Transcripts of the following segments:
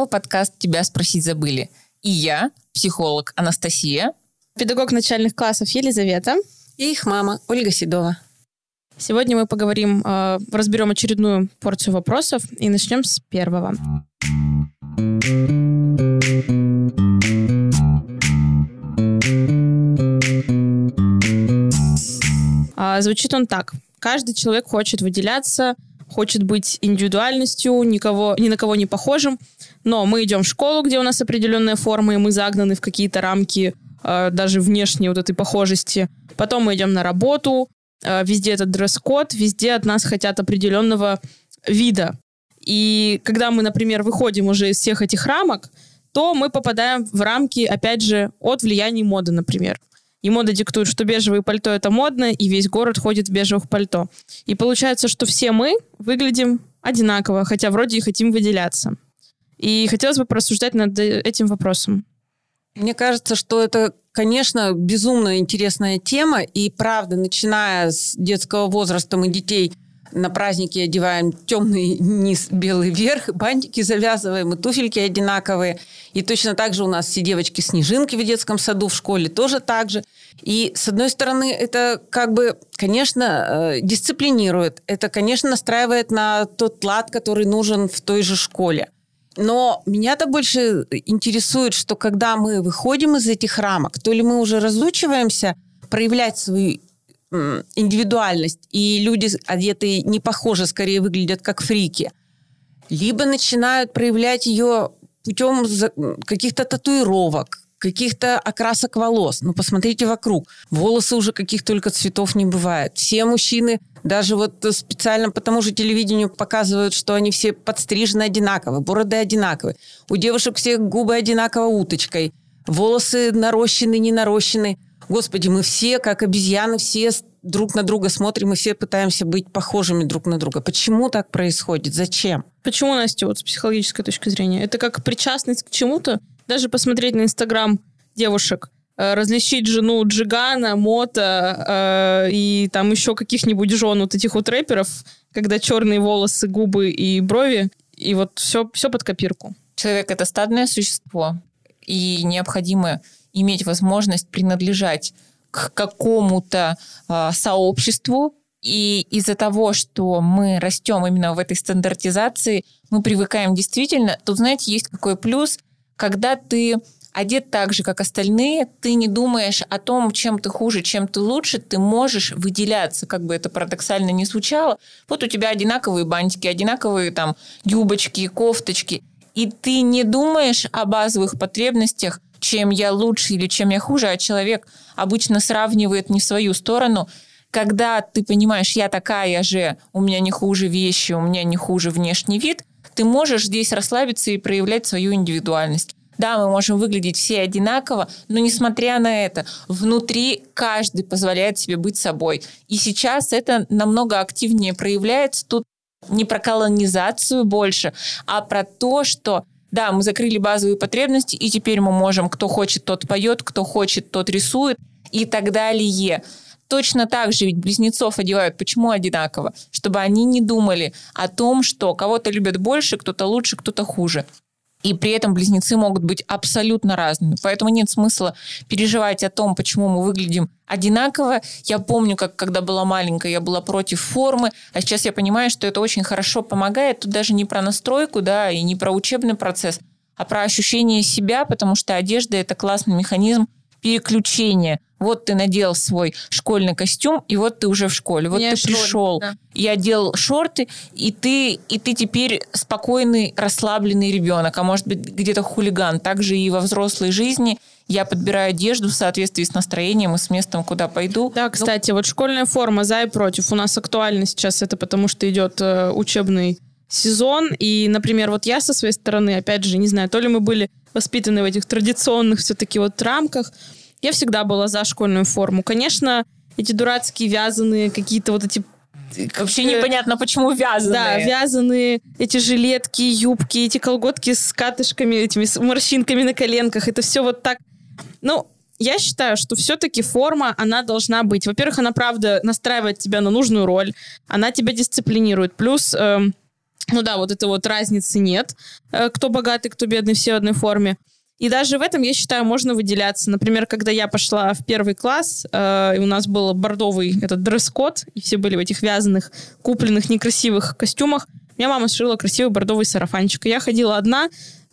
снова подкаст «Тебя спросить забыли». И я, психолог Анастасия. Педагог начальных классов Елизавета. И их мама Ольга Седова. Сегодня мы поговорим, э, разберем очередную порцию вопросов и начнем с первого. А, звучит он так. Каждый человек хочет выделяться, хочет быть индивидуальностью, никого, ни на кого не похожим. Но мы идем в школу, где у нас определенная форма, и мы загнаны в какие-то рамки э, даже внешней вот этой похожести. Потом мы идем на работу, э, везде этот дресс-код, везде от нас хотят определенного вида. И когда мы, например, выходим уже из всех этих рамок, то мы попадаем в рамки, опять же, от влияния моды, например. И мода диктует, что бежевое пальто это модно, и весь город ходит в бежевых пальто. И получается, что все мы выглядим одинаково, хотя вроде и хотим выделяться. И хотелось бы порассуждать над этим вопросом. Мне кажется, что это, конечно, безумно интересная тема, и правда, начиная с детского возраста мы детей на праздники одеваем темный низ, белый верх, бантики завязываем, и туфельки одинаковые. И точно так же у нас все девочки-снежинки в детском саду, в школе тоже так же. И, с одной стороны, это как бы, конечно, э, дисциплинирует. Это, конечно, настраивает на тот лад, который нужен в той же школе. Но меня-то больше интересует, что когда мы выходим из этих рамок, то ли мы уже разучиваемся проявлять свою индивидуальность, и люди, одетые не похоже, скорее выглядят как фрики, либо начинают проявлять ее путем каких-то татуировок, каких-то окрасок волос. Ну, посмотрите вокруг. Волосы уже каких только цветов не бывает. Все мужчины, даже вот специально по тому же телевидению показывают, что они все подстрижены одинаково, бороды одинаковые. У девушек все губы одинаково уточкой. Волосы нарощены, не нарощены. Господи, мы все, как обезьяны, все друг на друга смотрим и все пытаемся быть похожими друг на друга. Почему так происходит? Зачем? Почему, Настя, вот с психологической точки зрения? Это как причастность к чему-то? Даже посмотреть на Инстаграм девушек, различить жену Джигана, Мота э, и там еще каких-нибудь жен вот этих вот рэперов, когда черные волосы, губы и брови, и вот все, все под копирку. Человек — это стадное существо, и необходимо иметь возможность принадлежать к какому-то э, сообществу, и из-за того, что мы растем именно в этой стандартизации, мы привыкаем действительно. Тут, знаете, есть какой плюс, когда ты одет так же, как остальные, ты не думаешь о том, чем ты хуже, чем ты лучше, ты можешь выделяться, как бы это парадоксально не звучало. Вот у тебя одинаковые бантики, одинаковые там юбочки, кофточки, и ты не думаешь о базовых потребностях, чем я лучше или чем я хуже, а человек обычно сравнивает не свою сторону. Когда ты понимаешь, я такая же, у меня не хуже вещи, у меня не хуже внешний вид, ты можешь здесь расслабиться и проявлять свою индивидуальность. Да, мы можем выглядеть все одинаково, но несмотря на это, внутри каждый позволяет себе быть собой. И сейчас это намного активнее проявляется. Тут не про колонизацию больше, а про то, что да, мы закрыли базовые потребности, и теперь мы можем, кто хочет, тот поет, кто хочет, тот рисует и так далее. Точно так же ведь близнецов одевают. Почему одинаково? Чтобы они не думали о том, что кого-то любят больше, кто-то лучше, кто-то хуже. И при этом близнецы могут быть абсолютно разными. Поэтому нет смысла переживать о том, почему мы выглядим одинаково. Я помню, как когда была маленькая, я была против формы, а сейчас я понимаю, что это очень хорошо помогает. Тут даже не про настройку, да, и не про учебный процесс, а про ощущение себя, потому что одежда – это классный механизм переключения. Вот ты надел свой школьный костюм, и вот ты уже в школе. Вот ты школе, пришел, да. я делал шорты, и ты, и ты теперь спокойный, расслабленный ребенок, а может быть где-то хулиган. Также и во взрослой жизни я подбираю одежду в соответствии с настроением и с местом, куда пойду. Да, ну, кстати, ну, вот школьная форма за и против. У нас актуально сейчас это потому, что идет э, учебный сезон. И, например, вот я со своей стороны, опять же, не знаю, то ли мы были воспитаны в этих традиционных все-таки вот рамках, я всегда была за школьную форму. Конечно, эти дурацкие вязаные какие-то вот эти Вообще непонятно, почему вязаные. Да, вязаные эти жилетки, юбки, эти колготки с катышками, этими с морщинками на коленках. Это все вот так. Ну, я считаю, что все-таки форма, она должна быть. Во-первых, она, правда, настраивает тебя на нужную роль. Она тебя дисциплинирует. Плюс... Э, Ну да, вот это вот разницы нет. Э, кто богатый, кто бедный, все в одной форме. И даже в этом, я считаю, можно выделяться. Например, когда я пошла в первый класс, э, и у нас был бордовый этот дресс-код, и все были в этих вязаных, купленных, некрасивых костюмах, меня мама сшила красивый бордовый сарафанчик. И я ходила одна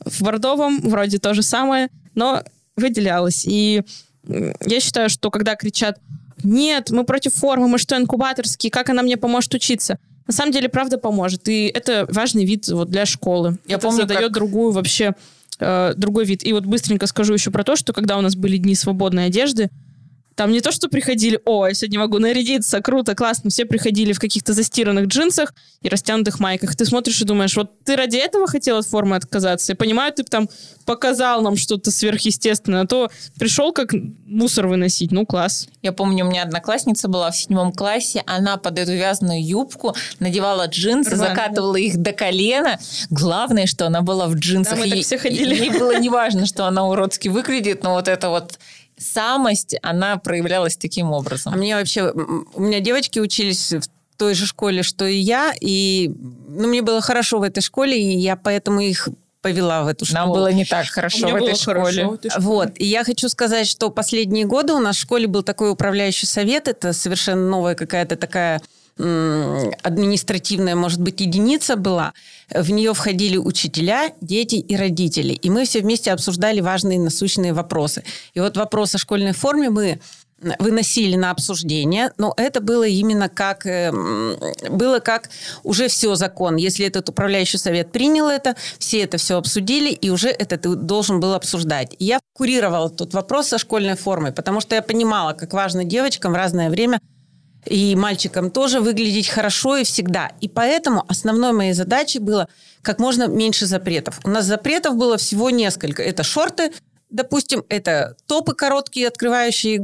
в бордовом, вроде то же самое, но выделялась. И я считаю, что когда кричат «Нет, мы против формы, мы что, инкубаторские, как она мне поможет учиться?» На самом деле, правда поможет. И это важный вид вот для школы. Я это помню, задает как... другую вообще э, другой вид. И вот быстренько скажу еще про то, что когда у нас были дни свободной одежды, там не то, что приходили, о, я сегодня могу нарядиться, круто, классно. Все приходили в каких-то застиранных джинсах и растянутых майках. Ты смотришь и думаешь, вот ты ради этого хотел от формы отказаться? Я понимаю, ты там показал нам что-то сверхъестественное, а то пришел как мусор выносить. Ну, класс. Я помню, у меня одноклассница была в седьмом классе, она под эту вязаную юбку надевала джинсы, Рваные. закатывала их до колена. Главное, что она была в джинсах. Да, мы так все ходили. Ей было неважно, что она уродски выглядит, но вот это вот самость, она проявлялась таким образом. А мне вообще... У меня девочки учились в той же школе, что и я, и ну, мне было хорошо в этой школе, и я поэтому их повела в эту школу. Нам было не так хорошо в этой школе. Хорошо в этой школе. Вот. И я хочу сказать, что последние годы у нас в школе был такой управляющий совет. Это совершенно новая какая-то такая административная, может быть, единица была. В нее входили учителя, дети и родители. И мы все вместе обсуждали важные насущные вопросы. И вот вопрос о школьной форме мы выносили на обсуждение, но это было именно как эм, было как уже все закон. Если этот управляющий совет принял это, все это все обсудили, и уже это ты должен был обсуждать. И я курировала тот вопрос со школьной формой, потому что я понимала, как важно девочкам в разное время и мальчикам тоже выглядеть хорошо и всегда. И поэтому основной моей задачей было как можно меньше запретов. У нас запретов было всего несколько. Это шорты, допустим, это топы короткие, открывающие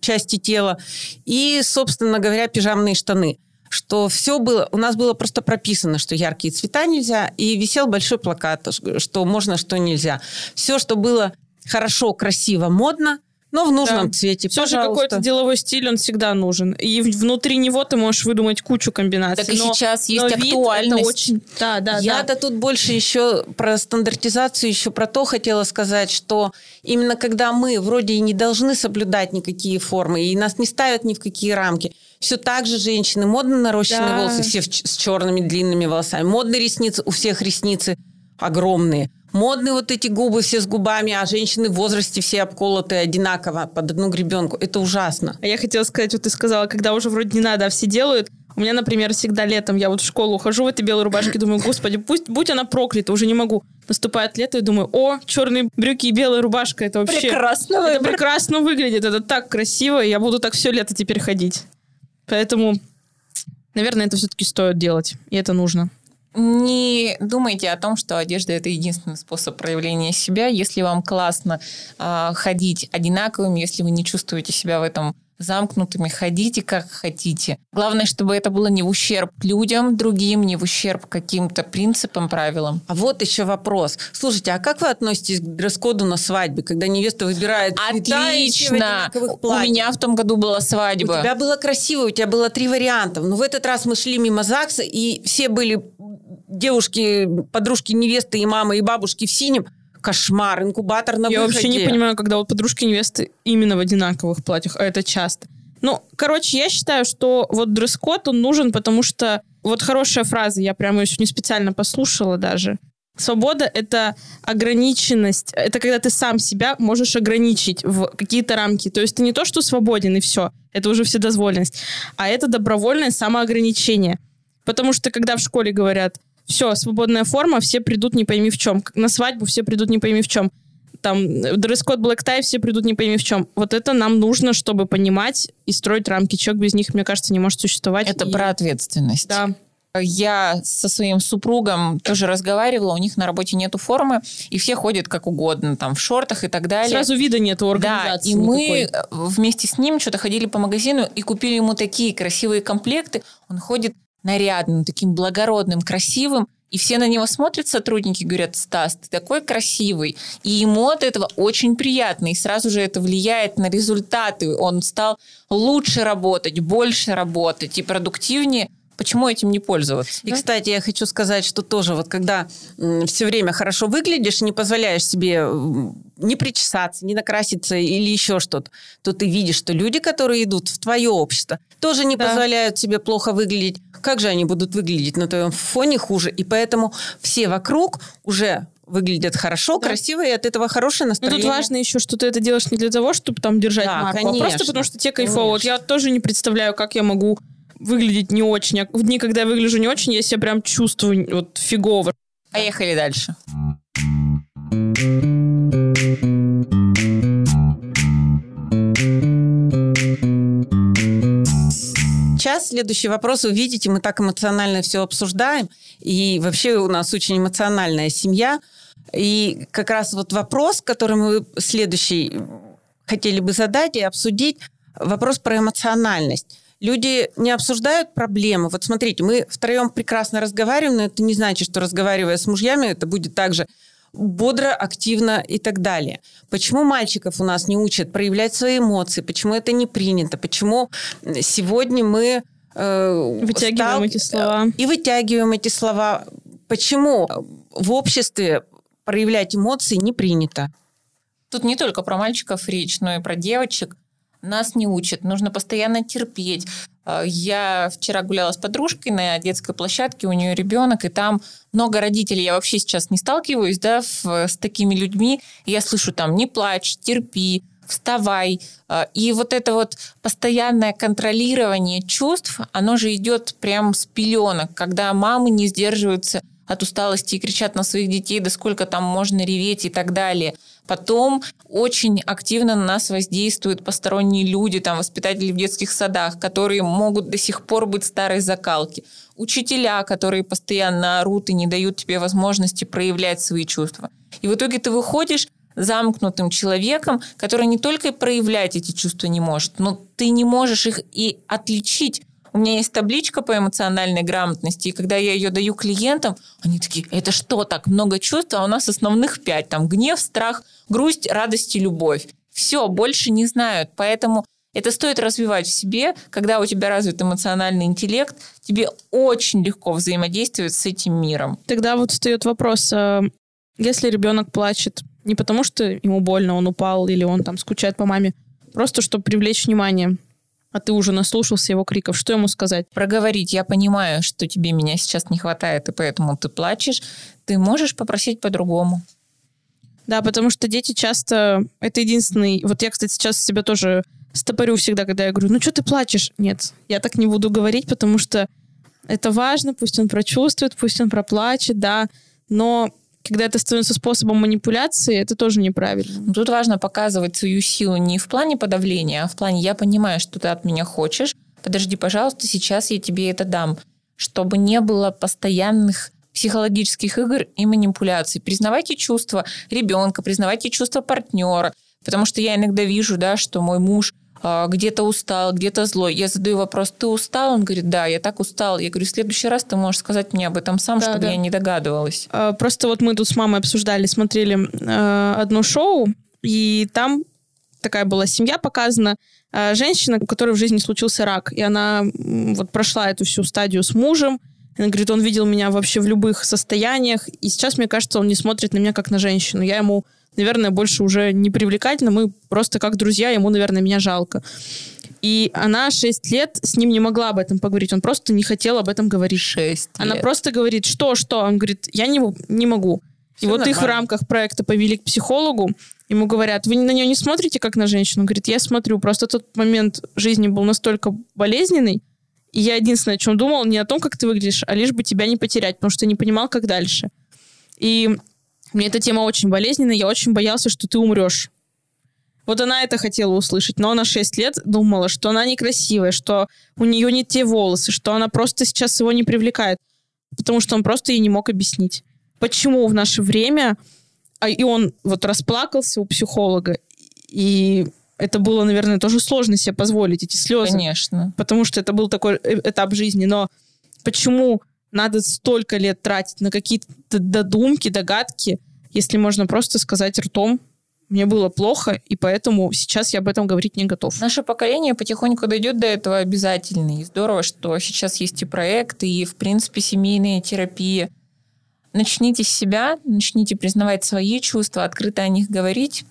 части тела, и, собственно говоря, пижамные штаны. Что все было, у нас было просто прописано, что яркие цвета нельзя, и висел большой плакат, что можно, что нельзя. Все, что было хорошо, красиво, модно – но в нужном да. цвете, Все же какой-то деловой стиль, он всегда нужен. И внутри него ты можешь выдумать кучу комбинаций. Так и сейчас есть актуальность. это очень... Да, да, Я-то да. тут больше еще про стандартизацию, еще про то хотела сказать, что именно когда мы вроде и не должны соблюдать никакие формы, и нас не ставят ни в какие рамки, все так же женщины, модно нарощенные да. волосы, все с черными длинными волосами, модные ресницы, у всех ресницы огромные. Модные вот эти губы все с губами, а женщины в возрасте все обколотые одинаково под одну гребенку. Это ужасно. А я хотела сказать, вот ты сказала, когда уже вроде не надо, а все делают. У меня, например, всегда летом, я вот в школу ухожу в этой белой рубашке, думаю, господи, пусть, будь она проклята, уже не могу. Наступает лето и думаю, о, черные брюки и белая рубашка, это вообще... Прекрасно Это прекрасно выглядит, это так красиво, и я буду так все лето теперь ходить. Поэтому, наверное, это все-таки стоит делать, и это нужно. Не думайте о том, что одежда это единственный способ проявления себя. Если вам классно э, ходить одинаковым, если вы не чувствуете себя в этом замкнутыми, ходите как хотите. Главное, чтобы это было не в ущерб людям другим, не в ущерб каким-то принципам, правилам. А вот еще вопрос. Слушайте, а как вы относитесь к дресс-коду на свадьбе, когда невеста выбирает Отлично! У меня в том году была свадьба. У тебя было красиво, у тебя было три варианта. Но в этот раз мы шли мимо ЗАГСа, и все были девушки, подружки невесты и мамы, и бабушки в синем – кошмар, инкубатор на Я выходе. вообще не понимаю, когда вот подружки невесты именно в одинаковых платьях, а это часто. Ну, короче, я считаю, что вот дресс-код, он нужен, потому что вот хорошая фраза, я прямо ее не специально послушала даже. Свобода — это ограниченность, это когда ты сам себя можешь ограничить в какие-то рамки. То есть ты не то, что свободен и все, это уже вседозволенность, а это добровольное самоограничение. Потому что когда в школе говорят, все, свободная форма, все придут не пойми в чем. На свадьбу все придут не пойми в чем. Там дресс-код Black Tie, все придут не пойми в чем. Вот это нам нужно, чтобы понимать и строить рамки. Человек без них, мне кажется, не может существовать. Это и... про ответственность. Да. Я со своим супругом тоже разговаривала, у них на работе нету формы, и все ходят как угодно, там, в шортах и так далее. Сразу вида нет у организации. Да, и никакой. мы вместе с ним что-то ходили по магазину и купили ему такие красивые комплекты. Он ходит нарядным, таким благородным, красивым, и все на него смотрят, сотрудники, говорят, Стас, ты такой красивый. И ему от этого очень приятно. И сразу же это влияет на результаты. Он стал лучше работать, больше работать и продуктивнее Почему этим не пользоваться? И, да? кстати, я хочу сказать, что тоже вот когда все время хорошо выглядишь, не позволяешь себе не причесаться, не накраситься или еще что-то, то ты видишь, что люди, которые идут в твое общество, тоже не да. позволяют себе плохо выглядеть. Как же они будут выглядеть на твоем фоне хуже? И поэтому все вокруг уже выглядят хорошо, да. красиво, и от этого хорошее настроение. Но тут важно еще, что ты это делаешь не для того, чтобы там держать да, марку, конечно. а просто потому, что тебе кайфово. Вот я тоже не представляю, как я могу выглядеть не очень. А в дни, когда я выгляжу не очень, я себя прям чувствую вот фигово. Поехали дальше. Сейчас следующий вопрос. Вы видите, мы так эмоционально все обсуждаем. И вообще у нас очень эмоциональная семья. И как раз вот вопрос, который мы следующий хотели бы задать и обсудить, вопрос про эмоциональность. Люди не обсуждают проблемы. Вот смотрите, мы втроем прекрасно разговариваем, но это не значит, что разговаривая с мужьями, это будет также бодро, активно и так далее. Почему мальчиков у нас не учат проявлять свои эмоции? Почему это не принято? Почему сегодня мы э, вытягиваем стал... эти слова и вытягиваем эти слова? Почему в обществе проявлять эмоции не принято? Тут не только про мальчиков речь, но и про девочек. Нас не учат, нужно постоянно терпеть. А, я вчера гуляла с подружкой на детской площадке, у нее ребенок, и там много родителей. Я вообще сейчас не сталкиваюсь да, с такими людьми. я слышу там «не плачь, терпи», вставай. А, и вот это вот постоянное контролирование чувств, оно же идет прям с пеленок, когда мамы не сдерживаются от усталости и кричат на своих детей, да сколько там можно реветь и так далее. Потом очень активно на нас воздействуют посторонние люди, там, воспитатели в детских садах, которые могут до сих пор быть старой закалки. Учителя, которые постоянно орут и не дают тебе возможности проявлять свои чувства. И в итоге ты выходишь замкнутым человеком, который не только проявлять эти чувства не может, но ты не можешь их и отличить у меня есть табличка по эмоциональной грамотности, и когда я ее даю клиентам, они такие, это что, так много чувств, а у нас основных пять, там гнев, страх, грусть, радость и любовь. Все, больше не знают, поэтому это стоит развивать в себе. Когда у тебя развит эмоциональный интеллект, тебе очень легко взаимодействовать с этим миром. Тогда вот встает вопрос, а если ребенок плачет не потому, что ему больно, он упал или он там скучает по маме, просто чтобы привлечь внимание, а ты уже наслушался его криков, что ему сказать? Проговорить. Я понимаю, что тебе меня сейчас не хватает, и поэтому ты плачешь. Ты можешь попросить по-другому. Да, потому что дети часто... Это единственный... Вот я, кстати, сейчас себя тоже стопорю всегда, когда я говорю, ну что ты плачешь? Нет, я так не буду говорить, потому что это важно, пусть он прочувствует, пусть он проплачет, да, но когда это становится способом манипуляции, это тоже неправильно. Тут важно показывать свою силу не в плане подавления, а в плане «я понимаю, что ты от меня хочешь, подожди, пожалуйста, сейчас я тебе это дам». Чтобы не было постоянных психологических игр и манипуляций. Признавайте чувства ребенка, признавайте чувства партнера. Потому что я иногда вижу, да, что мой муж где-то устал, где-то злой. Я задаю вопрос, ты устал? Он говорит, да, я так устал. Я говорю, в следующий раз ты можешь сказать мне об этом сам, да, чтобы да. я не догадывалась. А, просто вот мы тут с мамой обсуждали, смотрели э, одно шоу, и там такая была семья показана, э, женщина, у которой в жизни случился рак, и она вот прошла эту всю стадию с мужем, она говорит, он видел меня вообще в любых состояниях, и сейчас, мне кажется, он не смотрит на меня как на женщину. Я ему наверное, больше уже не привлекательно. Мы просто как друзья, ему, наверное, меня жалко. И она 6 лет с ним не могла об этом поговорить. Он просто не хотел об этом говорить. 6 Она просто говорит, что, что? Он говорит, я не, не могу. Все и вот их в рамках проекта повели к психологу. Ему говорят, вы на нее не смотрите как на женщину? Он говорит, я смотрю. Просто тот момент жизни был настолько болезненный, и я единственное, о чем думал, не о том, как ты выглядишь, а лишь бы тебя не потерять, потому что не понимал, как дальше. И мне эта тема очень болезненная, я очень боялся, что ты умрешь. Вот она это хотела услышать, но она 6 лет думала, что она некрасивая, что у нее не те волосы, что она просто сейчас его не привлекает, потому что он просто ей не мог объяснить, почему в наше время, а, и он вот расплакался у психолога, и это было, наверное, тоже сложно себе позволить, эти слезы. Конечно. Потому что это был такой э, этап жизни, но почему надо столько лет тратить на какие-то додумки, догадки, если можно просто сказать ртом, мне было плохо, и поэтому сейчас я об этом говорить не готов. Наше поколение потихоньку дойдет до этого обязательно. И здорово, что сейчас есть и проекты, и, в принципе, семейная терапия. Начните с себя, начните признавать свои чувства, открыто о них говорить.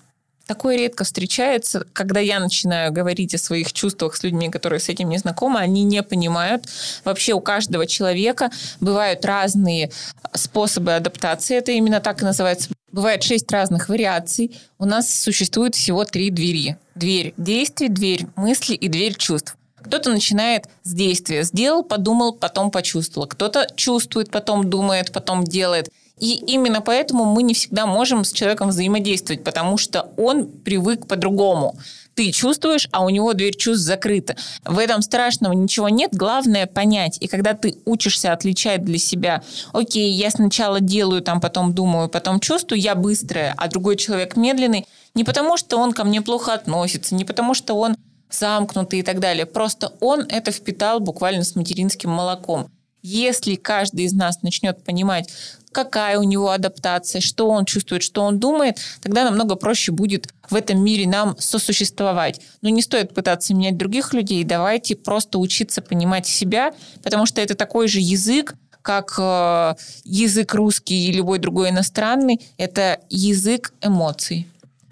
Такое редко встречается, когда я начинаю говорить о своих чувствах с людьми, которые с этим не знакомы, они не понимают. Вообще у каждого человека бывают разные способы адаптации, это именно так и называется. Бывает шесть разных вариаций. У нас существует всего три двери. Дверь действий, дверь мысли и дверь чувств. Кто-то начинает с действия. Сделал, подумал, потом почувствовал. Кто-то чувствует, потом думает, потом делает. И именно поэтому мы не всегда можем с человеком взаимодействовать, потому что он привык по-другому. Ты чувствуешь, а у него дверь чувств закрыта. В этом страшного ничего нет, главное понять. И когда ты учишься отличать для себя, окей, я сначала делаю, там потом думаю, потом чувствую, я быстрая, а другой человек медленный, не потому что он ко мне плохо относится, не потому что он замкнутый и так далее. Просто он это впитал буквально с материнским молоком. Если каждый из нас начнет понимать, какая у него адаптация, что он чувствует, что он думает, тогда намного проще будет в этом мире нам сосуществовать. Но не стоит пытаться менять других людей, давайте просто учиться понимать себя, потому что это такой же язык, как э, язык русский и любой другой иностранный, это язык эмоций.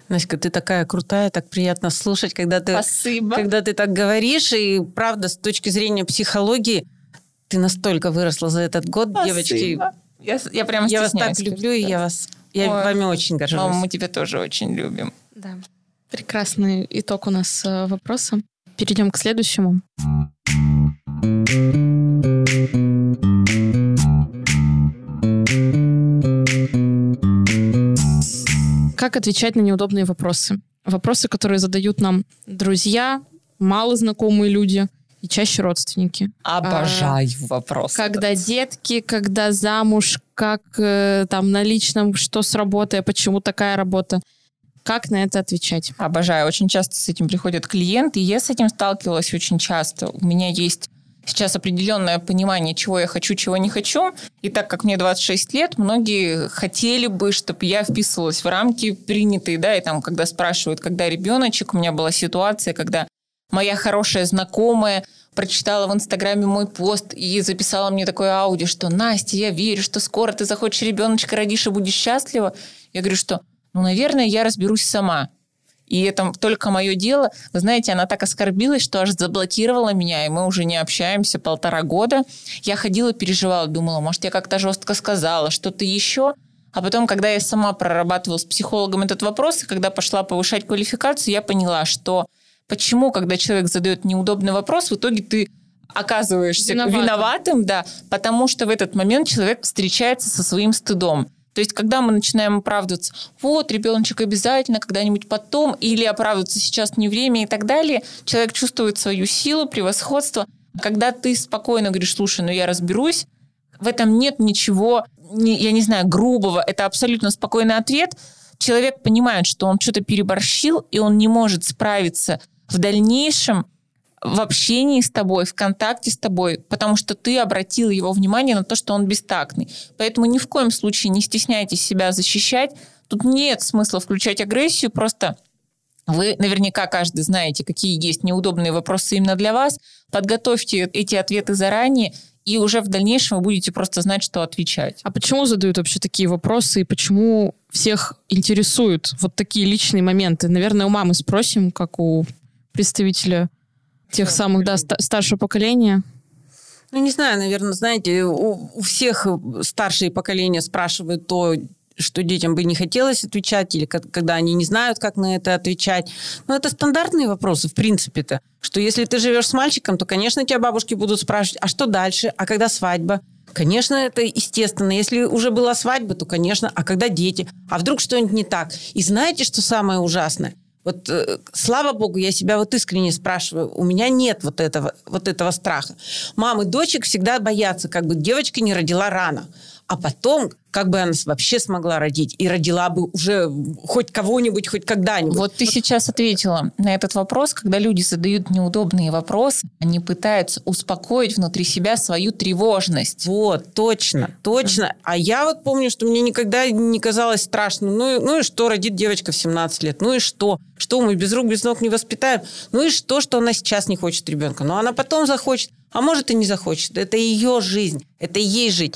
Настя, ты такая крутая, так приятно слушать, когда ты, Спасибо. когда ты так говоришь. И правда, с точки зрения психологии, ты настолько выросла за этот год, Спасибо. девочки. Я, я прям Я вас так люблю, и я вас я Ой. вами очень горжусь. Но мы тебя тоже очень любим. Да. Прекрасный итог у нас э, вопроса. Перейдем к следующему. Как отвечать на неудобные вопросы? Вопросы, которые задают нам друзья, малознакомые люди и чаще родственники. Обожаю вопрос. Когда детки, когда замуж, как э, там на личном, что с работой, а почему такая работа. Как на это отвечать? Обожаю. Очень часто с этим приходят клиенты. и Я с этим сталкивалась очень часто. У меня есть сейчас определенное понимание, чего я хочу, чего не хочу. И так как мне 26 лет, многие хотели бы, чтобы я вписывалась в рамки принятые, да, и там, когда спрашивают, когда ребеночек, у меня была ситуация, когда моя хорошая знакомая прочитала в Инстаграме мой пост и записала мне такое аудио, что «Настя, я верю, что скоро ты захочешь ребеночка, родишь и будешь счастлива». Я говорю, что ну, наверное, я разберусь сама. И это только мое дело. Вы знаете, она так оскорбилась, что аж заблокировала меня, и мы уже не общаемся полтора года. Я ходила, переживала, думала, может, я как-то жестко сказала, что-то еще. А потом, когда я сама прорабатывала с психологом этот вопрос, и когда пошла повышать квалификацию, я поняла, что почему, когда человек задает неудобный вопрос, в итоге ты оказываешься Виноватым. виноватым, да, потому что в этот момент человек встречается со своим стыдом. То есть, когда мы начинаем оправдываться, вот, ребеночек обязательно когда-нибудь потом, или оправдываться сейчас не время и так далее, человек чувствует свою силу, превосходство. Когда ты спокойно говоришь, слушай, ну я разберусь, в этом нет ничего, не- я не знаю, грубого, это абсолютно спокойный ответ. Человек понимает, что он что-то переборщил, и он не может справиться в дальнейшем в общении с тобой, в контакте с тобой, потому что ты обратил его внимание на то, что он бестактный. Поэтому ни в коем случае не стесняйтесь себя защищать. Тут нет смысла включать агрессию, просто вы наверняка каждый знаете, какие есть неудобные вопросы именно для вас. Подготовьте эти ответы заранее, и уже в дальнейшем вы будете просто знать, что отвечать. А почему задают вообще такие вопросы и почему всех интересуют вот такие личные моменты? Наверное, у мамы спросим, как у представителя тех самых, да, ста- старшего поколения. Ну, не знаю, наверное, знаете, у, у всех старшие поколения спрашивают то, что детям бы не хотелось отвечать, или ко- когда они не знают, как на это отвечать. Но это стандартные вопросы, в принципе-то. Что если ты живешь с мальчиком, то, конечно, тебя бабушки будут спрашивать, а что дальше? А когда свадьба? Конечно, это естественно. Если уже была свадьба, то, конечно, а когда дети? А вдруг что-нибудь не так? И знаете, что самое ужасное? Вот э, слава богу, я себя вот искренне спрашиваю, у меня нет вот этого, вот этого страха. Мамы дочек всегда боятся, как бы девочка не родила рано. А потом как бы она вообще смогла родить и родила бы уже хоть кого-нибудь, хоть когда-нибудь. Вот ты сейчас ответила на этот вопрос, когда люди задают неудобные вопросы, они пытаются успокоить внутри себя свою тревожность. Вот, точно, точно. А я вот помню, что мне никогда не казалось страшно. Ну, ну и что, родит девочка в 17 лет? Ну и что? Что мы без рук, без ног не воспитаем? Ну и что, что она сейчас не хочет ребенка? Но она потом захочет, а может и не захочет. Это ее жизнь, это ей жить.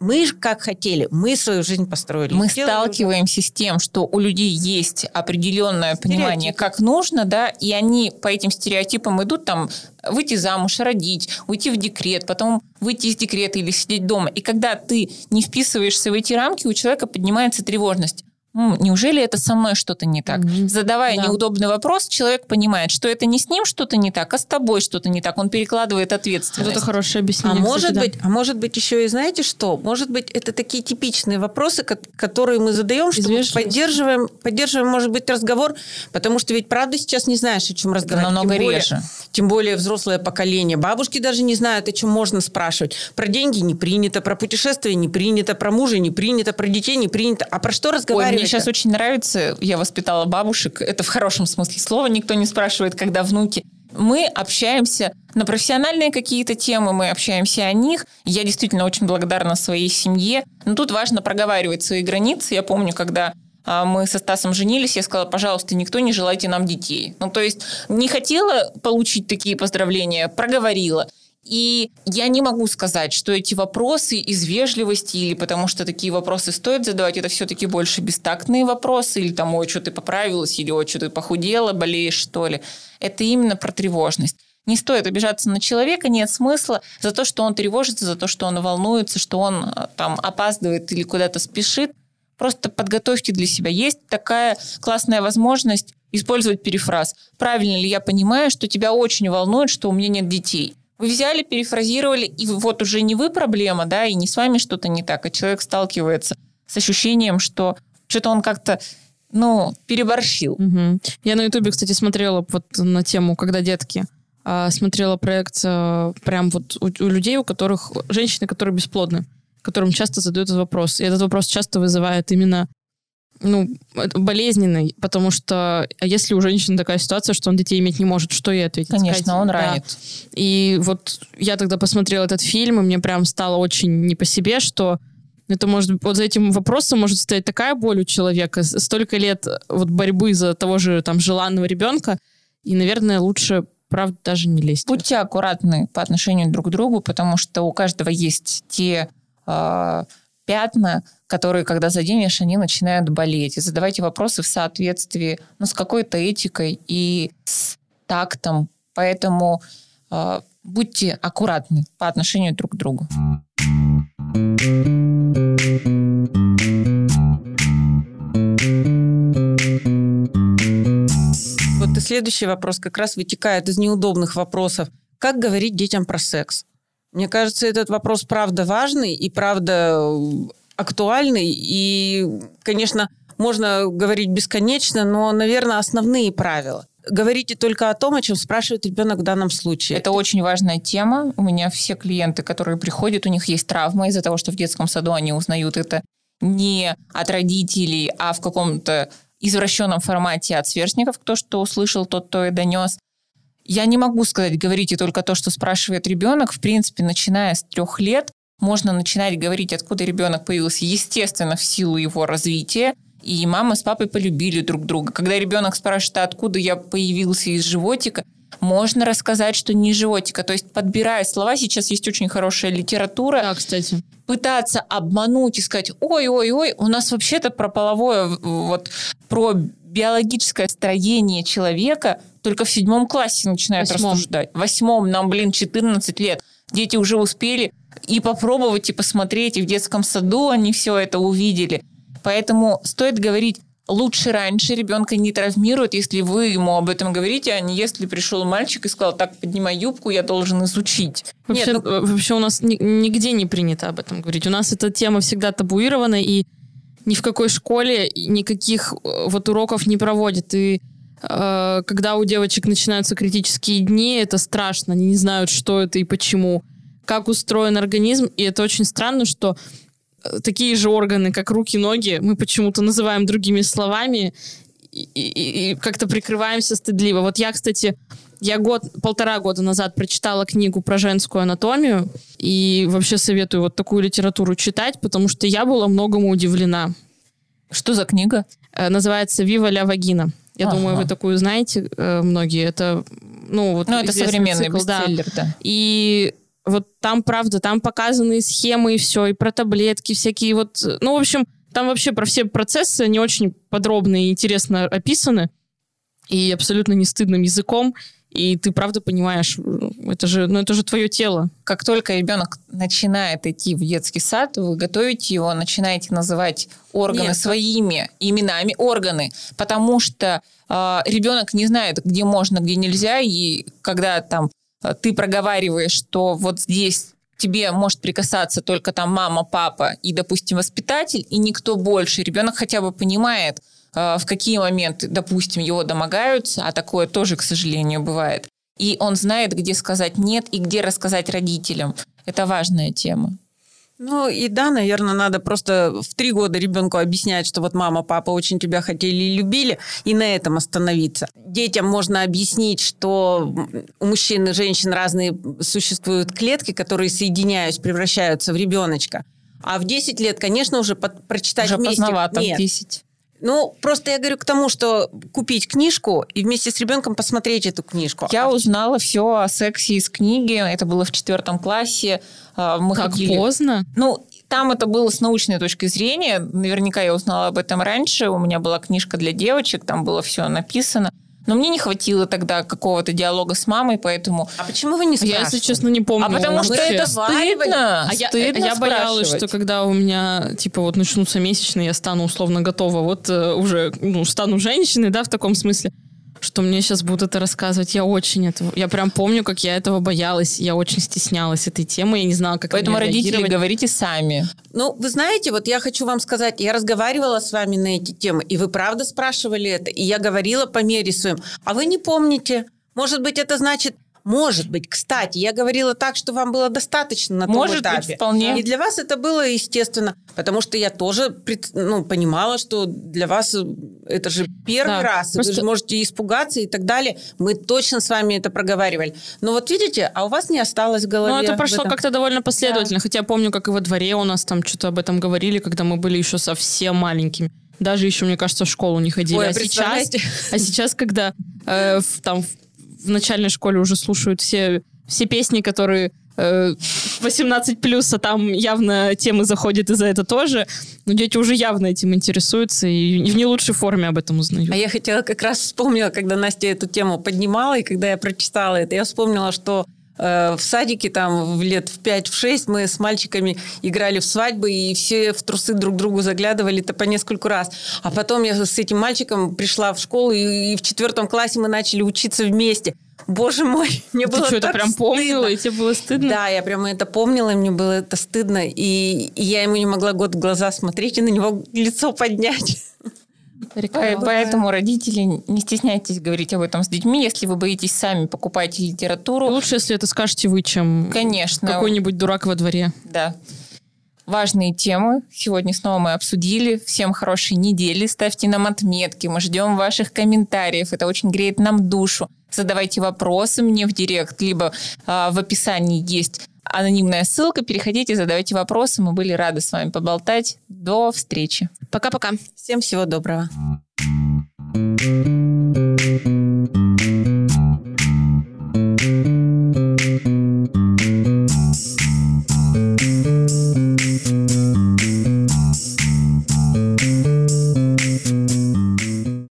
Мы же как хотели, мы свою жизнь построили. Мы сталкиваемся с тем, что у людей есть определенное понимание, как нужно, да, и они по этим стереотипам идут там выйти замуж, родить, уйти в декрет, потом выйти из декрета или сидеть дома. И когда ты не вписываешься в эти рамки, у человека поднимается тревожность неужели это со мной что-то не так? Mm-hmm. Задавая да. неудобный вопрос, человек понимает, что это не с ним что-то не так, а с тобой что-то не так. Он перекладывает ответственность. Вот это хорошее объяснение. А может кстати, быть, да. а может быть еще и знаете что? Может быть, это такие типичные вопросы, которые мы задаем, что поддерживаем, поддерживаем, может быть, разговор, потому что ведь правда сейчас не знаешь, о чем разговаривать. Намного тем более, реже. Тем более взрослое поколение. Бабушки даже не знают, о чем можно спрашивать. Про деньги не принято, про путешествия не принято, про мужа не принято, про детей не принято. А про что разговаривать? Мне сейчас очень нравится. Я воспитала бабушек. Это в хорошем смысле слова. Никто не спрашивает, когда внуки. Мы общаемся на профессиональные какие-то темы, мы общаемся о них. Я действительно очень благодарна своей семье. Но тут важно проговаривать свои границы. Я помню, когда а, мы со Стасом женились, я сказала, пожалуйста, никто не желайте нам детей. Ну, то есть не хотела получить такие поздравления, проговорила. И я не могу сказать, что эти вопросы из вежливости или потому что такие вопросы стоит задавать, это все-таки больше бестактные вопросы, или там, ой, что ты поправилась, или ой, что ты похудела, болеешь, что ли. Это именно про тревожность. Не стоит обижаться на человека, нет смысла за то, что он тревожится, за то, что он волнуется, что он а, там опаздывает или куда-то спешит. Просто подготовьте для себя. Есть такая классная возможность использовать перефраз. Правильно ли я понимаю, что тебя очень волнует, что у меня нет детей? Вы взяли, перефразировали, и вот уже не вы проблема, да, и не с вами что-то не так, а человек сталкивается с ощущением, что что-то он как-то ну, переборщил. Угу. Я на Ютубе, кстати, смотрела вот на тему «Когда детки». А, смотрела проект а, прям вот у, у людей, у которых... Женщины, которые бесплодны, которым часто задают этот вопрос. И этот вопрос часто вызывает именно ну, болезненный, потому что а если у женщины такая ситуация, что он детей иметь не может, что ей ответить? Конечно, Сказать? он ранит. Да. И вот я тогда посмотрела этот фильм, и мне прям стало очень не по себе, что это может вот за этим вопросом может стоять такая боль у человека, столько лет вот борьбы за того же там желанного ребенка, и, наверное, лучше правда даже не лезть. Будьте аккуратны по отношению друг к другу, потому что у каждого есть те э, пятна, которые, когда заденешь, они начинают болеть. И задавайте вопросы в соответствии ну, с какой-то этикой и с тактом. Поэтому э, будьте аккуратны по отношению друг к другу. Вот и следующий вопрос как раз вытекает из неудобных вопросов. Как говорить детям про секс? Мне кажется, этот вопрос правда важный и правда актуальный. И, конечно, можно говорить бесконечно, но, наверное, основные правила. Говорите только о том, о чем спрашивает ребенок в данном случае. Это очень важная тема. У меня все клиенты, которые приходят, у них есть травма из-за того, что в детском саду они узнают это не от родителей, а в каком-то извращенном формате от сверстников, кто что услышал, тот то и донес. Я не могу сказать, говорите только то, что спрашивает ребенок. В принципе, начиная с трех лет можно начинать говорить, откуда ребенок появился, естественно, в силу его развития. И мама с папой полюбили друг друга. Когда ребенок спрашивает, а откуда я появился из животика, можно рассказать, что не животика. То есть, подбирая слова, сейчас есть очень хорошая литература. Да, кстати. Пытаться обмануть и сказать, ой-ой-ой, у нас вообще-то про половое, вот про биологическое строение человека только в седьмом классе начинают Восьмом. рассуждать. В восьмом, нам, блин, 14 лет. Дети уже успели и попробовать, и посмотреть, и в детском саду они все это увидели. Поэтому стоит говорить лучше раньше ребенка не травмирует, если вы ему об этом говорите, а не если пришел мальчик и сказал, так, поднимай юбку, я должен изучить. Вообще, Нет, ну... вообще у нас нигде не принято об этом говорить. У нас эта тема всегда табуирована, и ни в какой школе никаких э, вот уроков не проводят. И э, когда у девочек начинаются критические дни, это страшно. Они не знают, что это и почему, как устроен организм. И это очень странно, что такие же органы, как руки, ноги, мы почему-то называем другими словами и, и, и как-то прикрываемся стыдливо. Вот я, кстати, я год, полтора года назад прочитала книгу про женскую анатомию и вообще советую вот такую литературу читать, потому что я была многому удивлена. Что за книга? Э, называется «Вива ля вагина». Я Ага. думаю, вы такую знаете э, многие. Это, ну, вот Ну, это современный цикл, да. бестселлер, да. И вот там, правда, там показаны схемы и все, и про таблетки всякие вот... Ну, в общем, там вообще про все процессы не очень подробно и интересно описаны. И абсолютно не стыдным языком. И ты правда понимаешь, это же, ну, это же твое тело. Как только ребенок начинает идти в детский сад, вы готовите его, начинаете называть органы Нет. своими именами органы, потому что э, ребенок не знает, где можно, где нельзя, и когда там ты проговариваешь, что вот здесь тебе может прикасаться только там мама, папа и, допустим, воспитатель, и никто больше. Ребенок хотя бы понимает, э, в какие моменты, допустим, его домогаются, а такое тоже, к сожалению, бывает. И он знает, где сказать нет и где рассказать родителям. Это важная тема. Ну и да, наверное, надо просто в три года ребенку объяснять, что вот мама, папа очень тебя хотели и любили, и на этом остановиться. Детям можно объяснить, что у мужчин и женщин разные существуют клетки, которые, соединяясь, превращаются в ребеночка. А в 10 лет, конечно, уже под- прочитать Уже вместе... поздновато, в Нет. 10. Ну, просто я говорю к тому, что купить книжку и вместе с ребенком посмотреть эту книжку. Я А узнала все о сексе из книги. Это было в четвертом классе. А, Мы Как ходили- поздно. Ну, там это было с научной точки зрения. Наверняка я узнала об этом раньше. У меня была книжка для девочек, там было все написано. Но мне не хватило тогда какого-то диалога с мамой, поэтому... А почему вы не Я, спрашивали? если честно, не помню. А потому что это стыдно. А я, Стыдно я боялась, что когда у меня, типа, вот начнутся месячные, я стану условно готова, вот э, уже, ну, стану женщиной, да, в таком смысле, что мне сейчас будут это рассказывать. Я очень этого... Я прям помню, как я этого боялась. Я очень стеснялась этой темы, я не знала, как Поэтому родители, говорите сами. Ну, вы знаете, вот я хочу вам сказать, я разговаривала с вами на эти темы, и вы правда спрашивали это, и я говорила по мере своим. А вы не помните? Может быть, это значит... Может быть, кстати, я говорила так, что вам было достаточно на том Может быть, этапе. вполне. И для вас это было естественно, потому что я тоже ну, понимала, что для вас это же первый Да, раз, и вы просто- же можете испугаться и так далее. Мы точно с вами это проговаривали. Но вот видите, а у вас не осталось в голове. Ну, это прошло как-то довольно последовательно. Хотя я помню, как и во дворе у нас там что-то об этом говорили, когда мы были еще совсем маленькими. Даже еще, мне кажется, в школу не ходили. Ой, а а, сейчас, а сейчас, когда э, в- там в- в начальной школе уже слушают все, все песни, которые э, 18 плюс, а там явно темы заходят и за это тоже. Но дети уже явно этим интересуются и в не лучшей форме об этом узнают. А я хотела как раз вспомнила, когда Настя эту тему поднимала, и когда я прочитала это, я вспомнила, что э, в садике там в лет в 5-6 мы с мальчиками играли в свадьбы, и все в трусы друг другу заглядывали-то по нескольку раз. А потом я с этим мальчиком пришла в школу, и, и в четвертом классе мы начали учиться вместе. Боже мой, мне Ты было что, это так прям помнила, стыдно. и тебе было стыдно? Да, я прямо это помнила, и мне было это стыдно, и, и я ему не могла год в глаза смотреть и на него лицо поднять. По- Поэтому родители, не стесняйтесь говорить об этом с детьми. Если вы боитесь сами покупать литературу, Лучше, если это скажете вы, чем конечно, какой-нибудь дурак во дворе. Да. Важные темы сегодня снова мы обсудили. Всем хорошей недели. Ставьте нам отметки. Мы ждем ваших комментариев. Это очень греет нам душу. Задавайте вопросы мне в директ, либо а, в описании есть анонимная ссылка. Переходите, задавайте вопросы. Мы были рады с вами поболтать. До встречи. Пока-пока. Всем всего доброго. thank